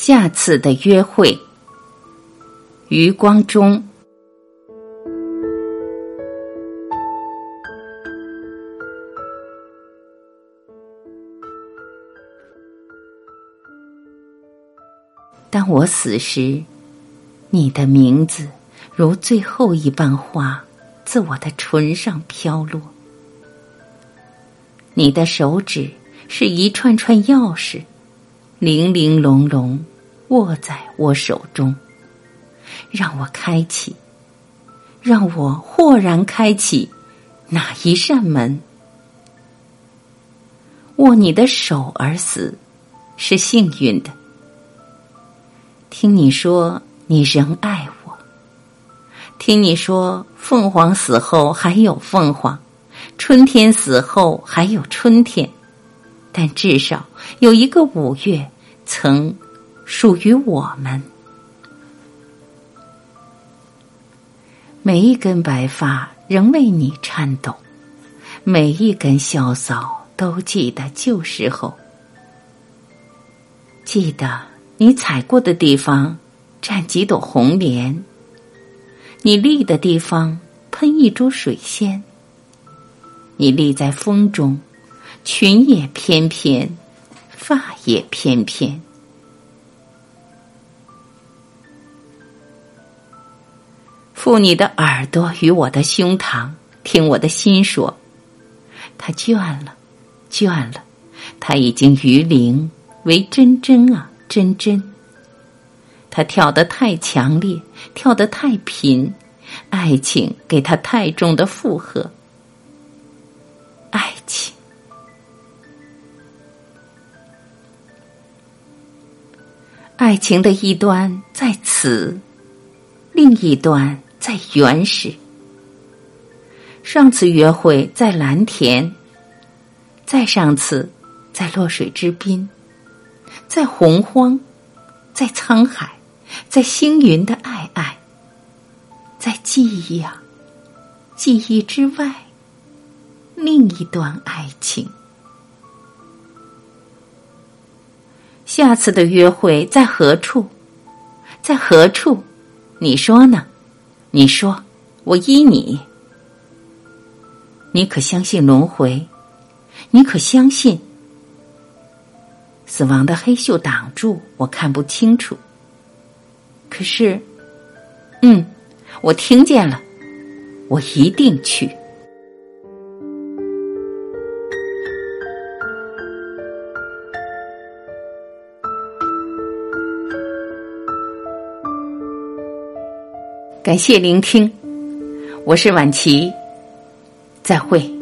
下次的约会，余光中。当我死时，你的名字如最后一瓣花，自我的唇上飘落。你的手指是一串串钥匙，零零珑珑，握在我手中，让我开启，让我豁然开启哪一扇门？握你的手而死，是幸运的。听你说你仍爱我，听你说凤凰死后还有凤凰，春天死后还有春天，但至少有一个五月曾属于我们。每一根白发仍为你颤抖，每一根萧骚都记得旧时候，记得。你踩过的地方，站几朵红莲；你立的地方，喷一株水仙。你立在风中，裙也翩翩，发也翩翩。附你的耳朵与我的胸膛，听我的心说：他倦了，倦了，他已经于灵为真真啊。真真，他跳得太强烈，跳得太频，爱情给他太重的负荷。爱情，爱情的一端在此，另一端在原始。上次约会在蓝田，再上次在落水之滨。在洪荒，在沧海，在星云的爱爱，在记忆啊，记忆之外，另一段爱情。下次的约会在何处？在何处？你说呢？你说，我依你。你可相信轮回？你可相信？死亡的黑袖挡住，我看不清楚。可是，嗯，我听见了，我一定去。感谢聆听，我是晚琪，再会。